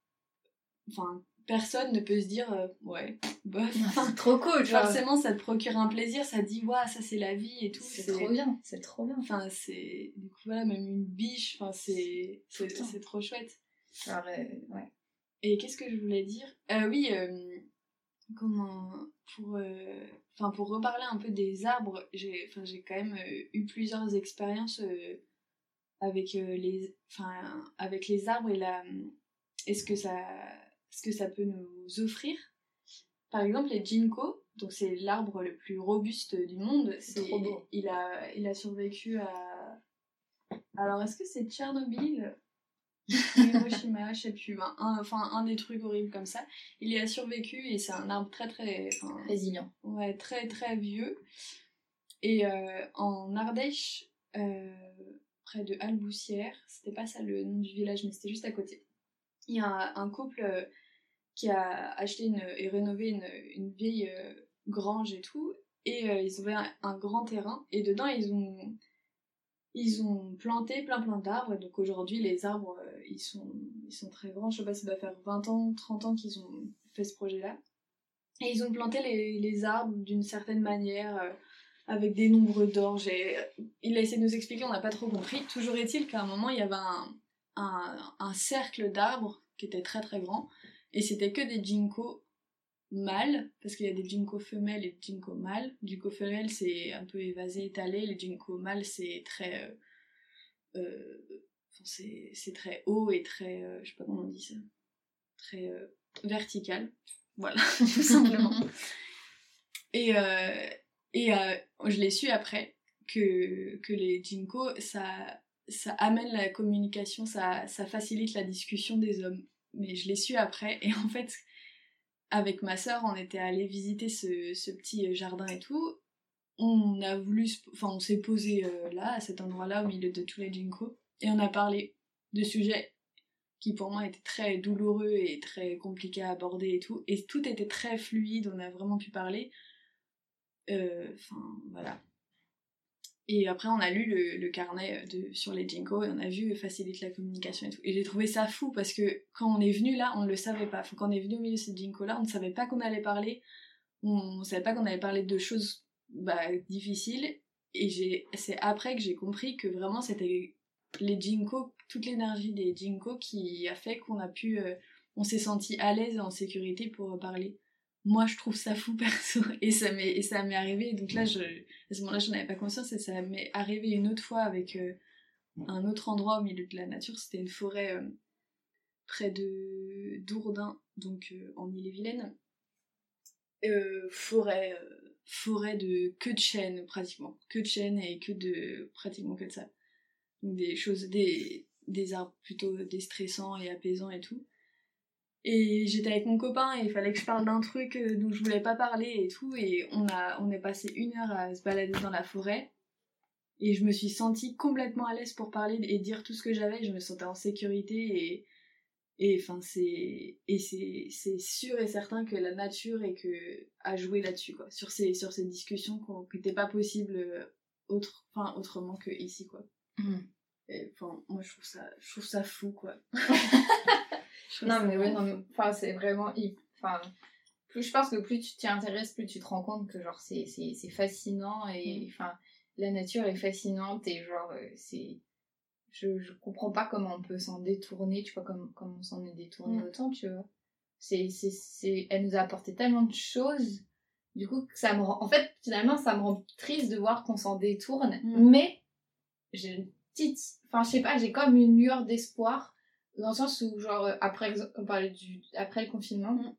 enfin personne ne peut se dire euh, ouais bof. C'est trop cool forcément ça te procure un plaisir ça dit waouh ça c'est la vie et tout c'est trop bien c'est trop bien. Enfin c'est du coup voilà même une biche enfin c'est c'est trop chouette. Ouais. Et qu'est-ce que je voulais dire? Euh, oui comment pour euh, enfin pour reparler un peu des arbres j'ai enfin j'ai quand même euh, eu plusieurs expériences euh, avec les enfin avec les arbres et la est-ce que ça ce que ça peut nous offrir par exemple les ginkgo donc c'est l'arbre le plus robuste du monde c'est trop beau il a il a survécu à alors est-ce que c'est Tchernobyl? Hiroshima, je sais plus, un, enfin un des trucs horribles comme ça. Il y a survécu et c'est un arbre très très résilient. Ouais, très très vieux. Et euh, en Ardèche, euh, près de Alboussière, c'était pas ça le nom du village, mais c'était juste à côté. Il y a un, couple euh, qui a acheté et rénové une, vieille grange et tout, et ils avaient un, grand terrain, et dedans ils ont ils ont planté plein plein d'arbres, donc aujourd'hui les arbres euh, ils, sont, ils sont très grands, je sais pas, ça doit faire 20 ans, 30 ans qu'ils ont fait ce projet-là. Et ils ont planté les, les arbres d'une certaine manière, euh, avec des nombres d'orges, et il a essayé de nous expliquer, on n'a pas trop compris. Toujours est-il qu'à un moment il y avait un, un, cercle d'arbres qui était très très grand, et c'était que des ginkgo mâles, parce qu'il y a des ginkgo femelles et des ginkgo mâles. Ginkgo femelles, c'est un peu évasé, étalé. Les ginkgo mâles, c'est très. Euh, euh c'est très haut et très. Euh, je sais pas comment on dit ça. Très vertical. Voilà, tout simplement. Et, je l'ai su après que, que les ginkgo, ça, ça amène la communication, ça, ça facilite la discussion des hommes. Mais je l'ai su après, et en fait, avec ma sœur, on était allé visiter ce, petit jardin et tout. On a voulu, enfin, on s'est posé euh, là, à cet endroit-là, au milieu de tous les ginkgo, et on a parlé de sujets qui pour moi étaient très douloureux et très compliqués à aborder et tout. Et tout était très fluide, on a vraiment pu parler. Euh, enfin, voilà. Et après, on a lu le, carnet de, sur les Jinko et on a vu facilite la communication et tout. Et j'ai trouvé ça fou parce que quand on est venu là, on ne le savait pas. quand on est venu au milieu de ces Jinko là, on ne savait pas qu'on allait parler. On ne savait pas qu'on allait parler de choses bah, difficiles. Et c'est après que j'ai compris que vraiment c'était les Jinko, toute l'énergie des Jinko qui a fait qu'on a pu. Euh, on s'est senti à l'aise et en sécurité pour parler moi je trouve ça fou perso. Et ça m'est et ça m'est arrivé. Donc là je à ce moment-là je n'avais pas conscience. Et ça m'est arrivé une autre fois avec euh, un autre endroit au milieu de la nature. C'était une forêt euh, près de Dourdin donc euh, en Ille-et-Vilaine. Forêt forêt de que de chênes pratiquement. Que de chênes et que de pratiquement que de ça. Donc des choses des des arbres plutôt déstressants et apaisants et tout et j'étais avec mon copain et il fallait que je parle d'un truc euh, dont je voulais pas parler et tout. Et on, a, on est passé une heure à se balader dans la forêt. Et je me suis sentie complètement à l'aise pour parler et dire tout ce que j'avais. Je me sentais en sécurité et. Et enfin, c'est. Et c'est sûr et certain que la nature est que. a joué là-dessus, quoi. Sur ces, sur ces discussions qui n'étaient pas possibles euh, autre, enfin, autrement que ici, quoi. Mmh. Et, enfin, moi, je trouve ça, je trouve ça fou, quoi. non, mais oui, enfin, c'est vraiment. Enfin, plus je pense que plus tu t'y intéresses, plus tu te rends compte que, genre, c'est fascinant et. Mm. Enfin, la nature est fascinante et, genre, euh, c'est. Je, je comprends pas comment on peut s'en détourner, tu vois, comme, comme on s'en est détourné mm. autant, tu vois. C'est, c'est, elle nous a apporté tellement de choses du coup, ça me rend... En fait, finalement, ça me rend triste de voir qu'on s'en détourne. Mm. Mais j'ai une petite... Enfin, je sais pas, j'ai comme une lueur d'espoir. Dans le sens où, genre, euh, après, on parlait du... après le confinement, Mm.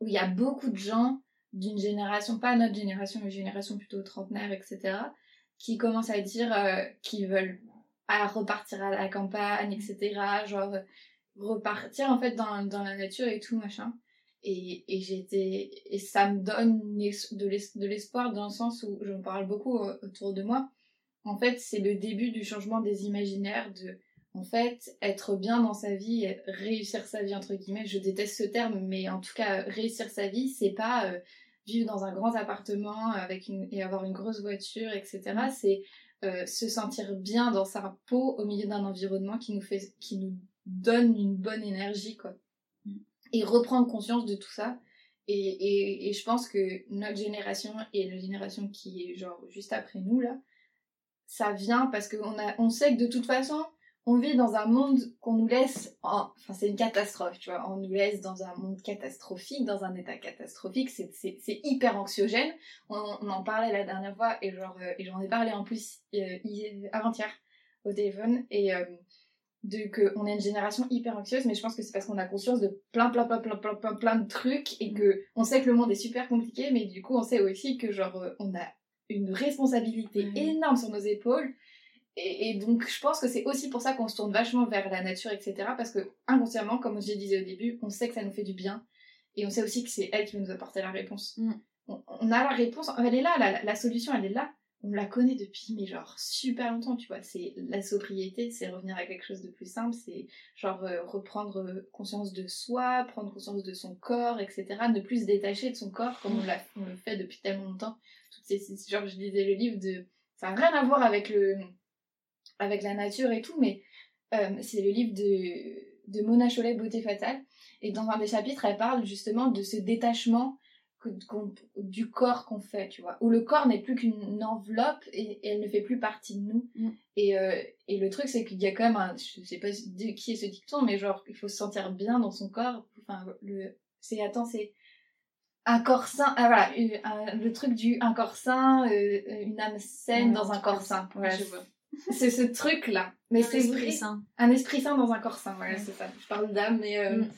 où il y a beaucoup de gens d'une génération, pas notre génération, mais génération plutôt trentenaire, etc., qui commencent à dire euh, qu'ils veulent à repartir à la campagne, etc., genre euh, repartir en fait dans, dans la nature et tout, machin. Et, et j'étais et ça me donne de l'es- de l'espoir dans le sens où j'en parle beaucoup autour de moi en fait c'est le début du changement des imaginaires de en fait être bien dans sa vie réussir sa vie entre guillemets je déteste ce terme mais en tout cas réussir sa vie c'est pas euh, vivre dans un grand appartement avec et avoir une grosse voiture etc c'est euh, se sentir bien dans sa peau au milieu d'un environnement qui nous fait qui nous donne une bonne énergie quoi et reprendre conscience de tout ça. Et, et, et je pense que notre génération et la génération qui est genre juste après nous là, ça vient parce qu'on on sait que de toute façon, on vit dans un monde qu'on nous laisse, en, enfin c'est une catastrophe, tu vois, on nous laisse dans un monde catastrophique, dans un état catastrophique, c'est, c'est, c'est hyper anxiogène. On, on en parlait la dernière fois et genre, euh, et j'en ai parlé en plus euh, hier- avant-hier au téléphone et euh, de que on est une génération hyper anxieuse mais je pense que c'est parce qu'on a conscience de plein plein plein plein plein plein plein de trucs et que on sait que le monde est super compliqué mais du coup on sait aussi que genre on a une responsabilité Mhm. énorme sur nos épaules et, et donc je pense que c'est aussi pour ça qu'on se tourne vachement vers la nature etc parce que inconsciemment comme je disais au début on sait que ça nous fait du bien et on sait aussi que c'est elle qui va nous apporter la réponse. Mhm. on, on a la réponse elle est là la, la solution elle est là. On la connaît depuis mais genre super longtemps tu vois. C'est la sobriété c'est revenir à quelque chose de plus simple c'est genre euh, reprendre euh, conscience de soi prendre conscience de son corps etc ne plus se détacher de son corps comme on, on le fait depuis tellement longtemps. Toutes ces, genre je lisais le livre de ça n'a rien à voir avec le avec la nature et tout mais euh, c'est le livre de de Mona Chollet Beauté fatale et dans un des chapitres elle parle justement de ce détachement que- du corps qu'on fait, tu vois. Où le corps n'est plus qu'une enveloppe et, et elle ne fait plus partie de nous. Mm. Et, euh, et le truc, c'est qu'il y a quand même un. Je sais pas de qui est ce dicton, mais genre, il faut se sentir bien dans son corps. Enfin, le. C'est. Attends, c'est. Un corps sain. Ah voilà, un- le truc du un corps sain, euh, une âme saine Ouais, dans un corps sain. Je vois. C'est ce truc-là. Mais c'est vrai. Esprit sain. Un esprit sain dans un corps sain, voilà, Ouais. c'est ça. Je parle d'âme, mais euh, Mm.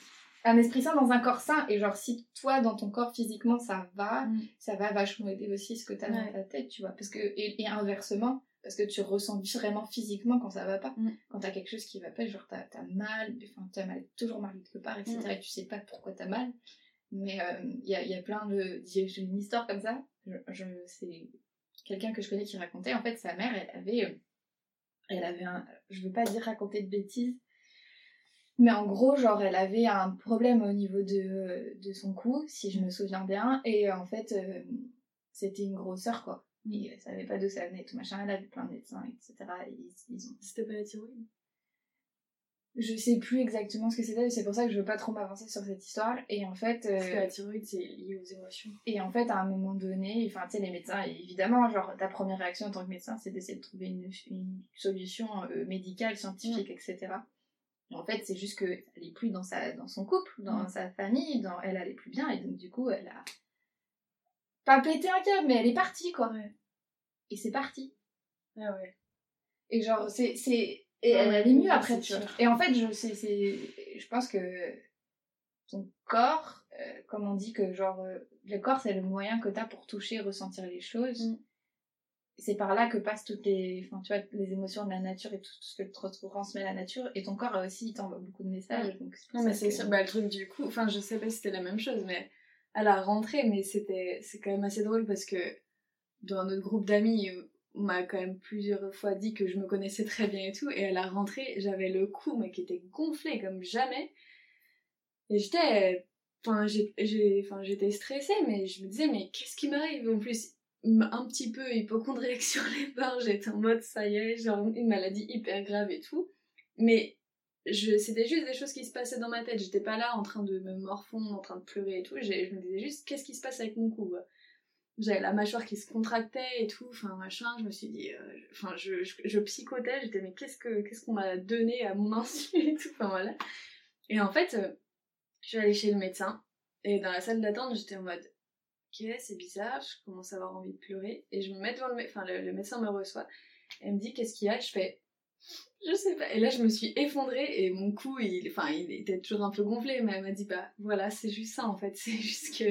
un esprit sain dans un corps sain. Et genre, si toi, dans ton corps, physiquement, ça va, Mm. ça va vachement aider aussi ce que t'as Ouais. dans ta tête, tu vois. Parce que, et, et inversement, parce que tu ressens vraiment physiquement quand ça va pas. Mm. Quand t'as quelque chose qui va pas, genre t'as as mal, enfin t'as mal, toujours mal quelque part, etc. Et tu sais pas pourquoi t'as mal. Mais il y, a, y a plein de. J'ai j'ai une histoire comme ça. Je, je- c'est quelqu'un que je connais qui racontait. En fait, sa mère, elle avait. Elle avait un. Je veux pas dire raconter de bêtises. Mais en gros, genre, elle avait un problème au niveau de, de son cou, si je me souviens bien. Et en fait, euh, c'était une grosseur, quoi. Et elle savait pas d'où ça venait, tout machin. Elle avait plein de médecins, etc. Et ils, ils ont... C'était pas la thyroïde? Je sais plus exactement ce que c'était, c'est pour ça que je veux pas trop m'avancer sur cette histoire. Et en fait, euh, Parce que la thyroïde, c'est lié aux émotions. et en fait, à un moment donné, enfin, tu sais, les médecins, évidemment, genre, ta première réaction en tant que médecin, c'est d'essayer de trouver une, une solution euh, médicale, scientifique, etc. Et en fait, c'est juste qu'elle est plus dans, sa, dans son couple, dans sa famille, dans, elle allait plus bien, et donc du coup, elle a pas pété un câble, mais elle est partie, quoi. Et c'est parti. Ah ouais. Et genre, c'est. Et elle allait mieux après, tu vois. Et en fait, je, c'est, c'est, je pense que ton corps, euh, comme on dit que genre, euh, le corps c'est le moyen que t'as pour toucher, ressentir les choses. Mm. C'est par là que passent toutes les, enfin, tu vois, les émotions de la nature et tout ce que te transmet la nature. Et ton corps aussi, il t'envoie beaucoup de messages. Donc c'est pour Non, mais c'est que- sûr. Bah, le truc du coup, enfin, je sais pas si c'était la même chose, mais à la rentrée, mais c'était, c'est quand même assez drôle parce que dans notre groupe d'amis, m'a quand même plusieurs fois dit que je me connaissais très bien et tout, et à la rentrée, j'avais le cou, mais qui était gonflé comme jamais. Et j'étais, enfin, j'étais stressée, mais je me disais, mais qu'est-ce qui m'arrive? En plus, un petit peu hypochondriaque sur les bords, j'étais en mode, ça y est, genre une maladie hyper grave et tout. Mais c'était juste des choses qui se passaient dans ma tête. J'étais pas là en train de me morfondre, en train de pleurer et tout. Je me disais juste, qu'est-ce qui se passe avec mon cou. J'avais la mâchoire qui se contractait et tout, enfin machin. Je me suis dit, euh, je- enfin, je, psychotais. J'étais, mais qu'est-ce que, qu'on m'a donné à mon insu et tout, enfin voilà. Et en fait, euh, je suis allée chez le médecin et dans la salle d'attente, j'étais en mode, ok, c'est bizarre, je commence à avoir envie de pleurer. Et je me mets devant le, enfin, le, médecin me reçoit. Elle me dit, qu'est-ce qu'il y a? Je fais, je sais pas. Et là, je me suis effondrée et mon cou, il, enfin, il était toujours un peu gonflé, mais elle m'a dit, bah voilà, c'est juste ça en fait. C'est juste que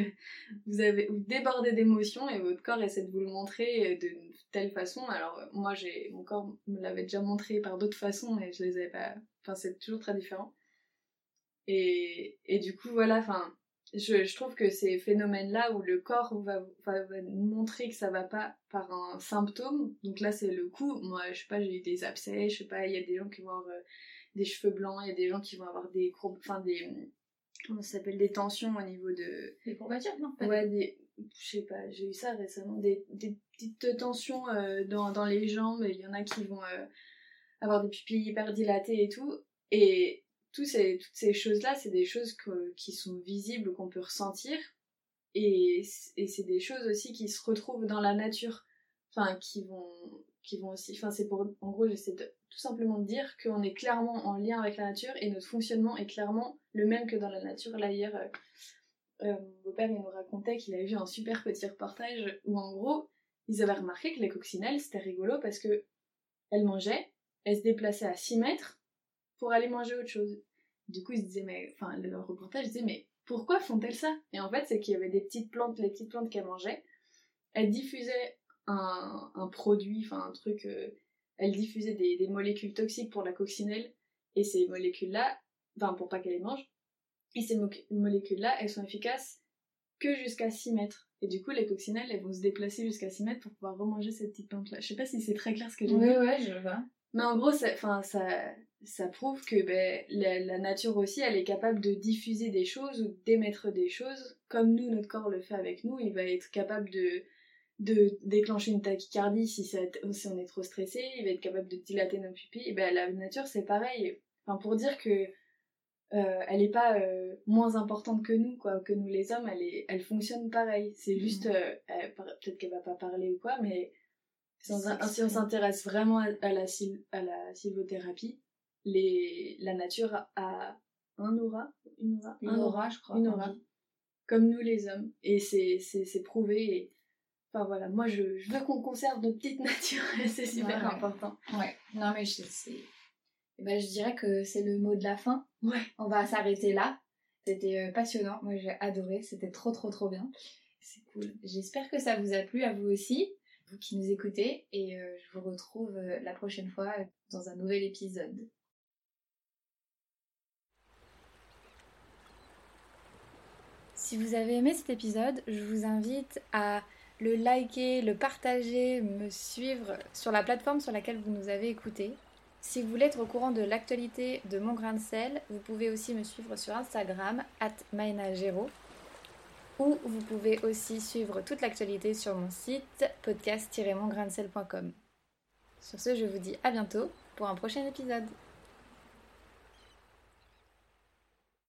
vous avez débordez d'émotions et votre corps essaie de vous le montrer de telle façon. Alors, moi, j'ai, mon corps me l'avait déjà montré par d'autres façons, mais je les avais pas. Enfin, c'est toujours très différent. Et, et du coup, voilà, enfin, je, je, trouve que ces phénomènes-là où le corps va, va, va, montrer que ça va pas par un symptôme, donc là c'est le coup, moi je sais pas, j'ai eu des abcès, je sais pas, il y a des gens qui vont avoir euh, des cheveux blancs, il y a des gens qui vont avoir des courbes, enfin des, comment ça s'appelle, des tensions au niveau de... Des courbatures, non Ouais, des, je sais pas, j'ai eu ça récemment, des, des petites tensions euh, dans, dans les jambes, il y en a qui vont euh, avoir des pupilles hyper dilatées et tout, et ces, toutes ces choses-là, c'est des choses qui sont visibles, qu'on peut ressentir. Et, c'est des choses aussi qui se retrouvent dans la nature. Enfin, qui vont, qui vont aussi. Enfin, c'est pour. En gros, j'essaie de, tout simplement de dire qu'on est clairement en lien avec la nature et notre fonctionnement est clairement le même que dans la nature. Là, hier, euh, euh, mon il nous racontait qu'il avait vu un super petit reportage où, en gros, ils avaient remarqué que les coccinelles, c'était rigolo parce que elles mangeaient, elles se déplaçaient à 6 mètres pour aller manger autre chose. Du coup, ils se disaient, mais, enfin, le reportage disait, mais pourquoi font-elles ça? Et en fait, c'est qu'il y avait des petites plantes, les petites plantes qu'elles mangeaient, elles diffusaient un, un produit, enfin, un truc, euh, elles diffusaient des, des, molécules toxiques pour la coccinelle, et ces molécules-là, enfin, pour pas qu'elle les mange, et ces molécules-là, elles sont efficaces que jusqu'à 6 mètres. Et du coup, les coccinelles, elles vont se déplacer jusqu'à 6 mètres pour pouvoir remanger cette petite plante-là. Je sais pas si c'est très clair ce que j'ai dit. Oui, ouais, je vois. Mais en gros, ça, ça, ça prouve que ben, la, nature aussi, elle est capable de diffuser des choses ou d'émettre des choses. Comme nous, notre corps le fait avec nous, il va être capable de, de déclencher une tachycardie si, ça, si on est trop stressé, il va être capable de dilater nos pupilles. Et ben, la nature, c'est pareil. Enfin, pour dire que euh, elle n'est pas euh, moins importante que nous, quoi, que nous les hommes, elle, est, elle fonctionne pareil. C'est juste, mmh. euh, peut-être qu'elle va pas parler ou quoi, mais si on, s'intéresse vraiment à, la, à la sylvothérapie, les, la nature a un aura, une aura, une aura, je crois. Une aura. Comme nous les hommes. Et c'est prouvé. Et... Enfin voilà, moi je, je veux qu'on conserve notre petite nature c'est super important. Ouais, non mais je, eh ben, je dirais que c'est le mot de la fin. Ouais. On va s'arrêter là. C'était euh, passionnant, moi j'ai adoré, c'était trop trop trop bien. C'est cool. J'espère que ça vous a plu à vous aussi vous qui nous écoutez, et euh, je vous retrouve euh, la prochaine fois dans un nouvel épisode. Si vous avez aimé cet épisode, je vous invite à le liker, le partager, me suivre sur la plateforme sur laquelle vous nous avez écouté. Si vous voulez être au courant de l'actualité de mon grain de sel, vous pouvez aussi me suivre sur Instagram, at ou vous pouvez aussi suivre toute l'actualité sur mon site podcast-mongrainsel.com. Sur ce, je vous dis à bientôt pour un prochain épisode.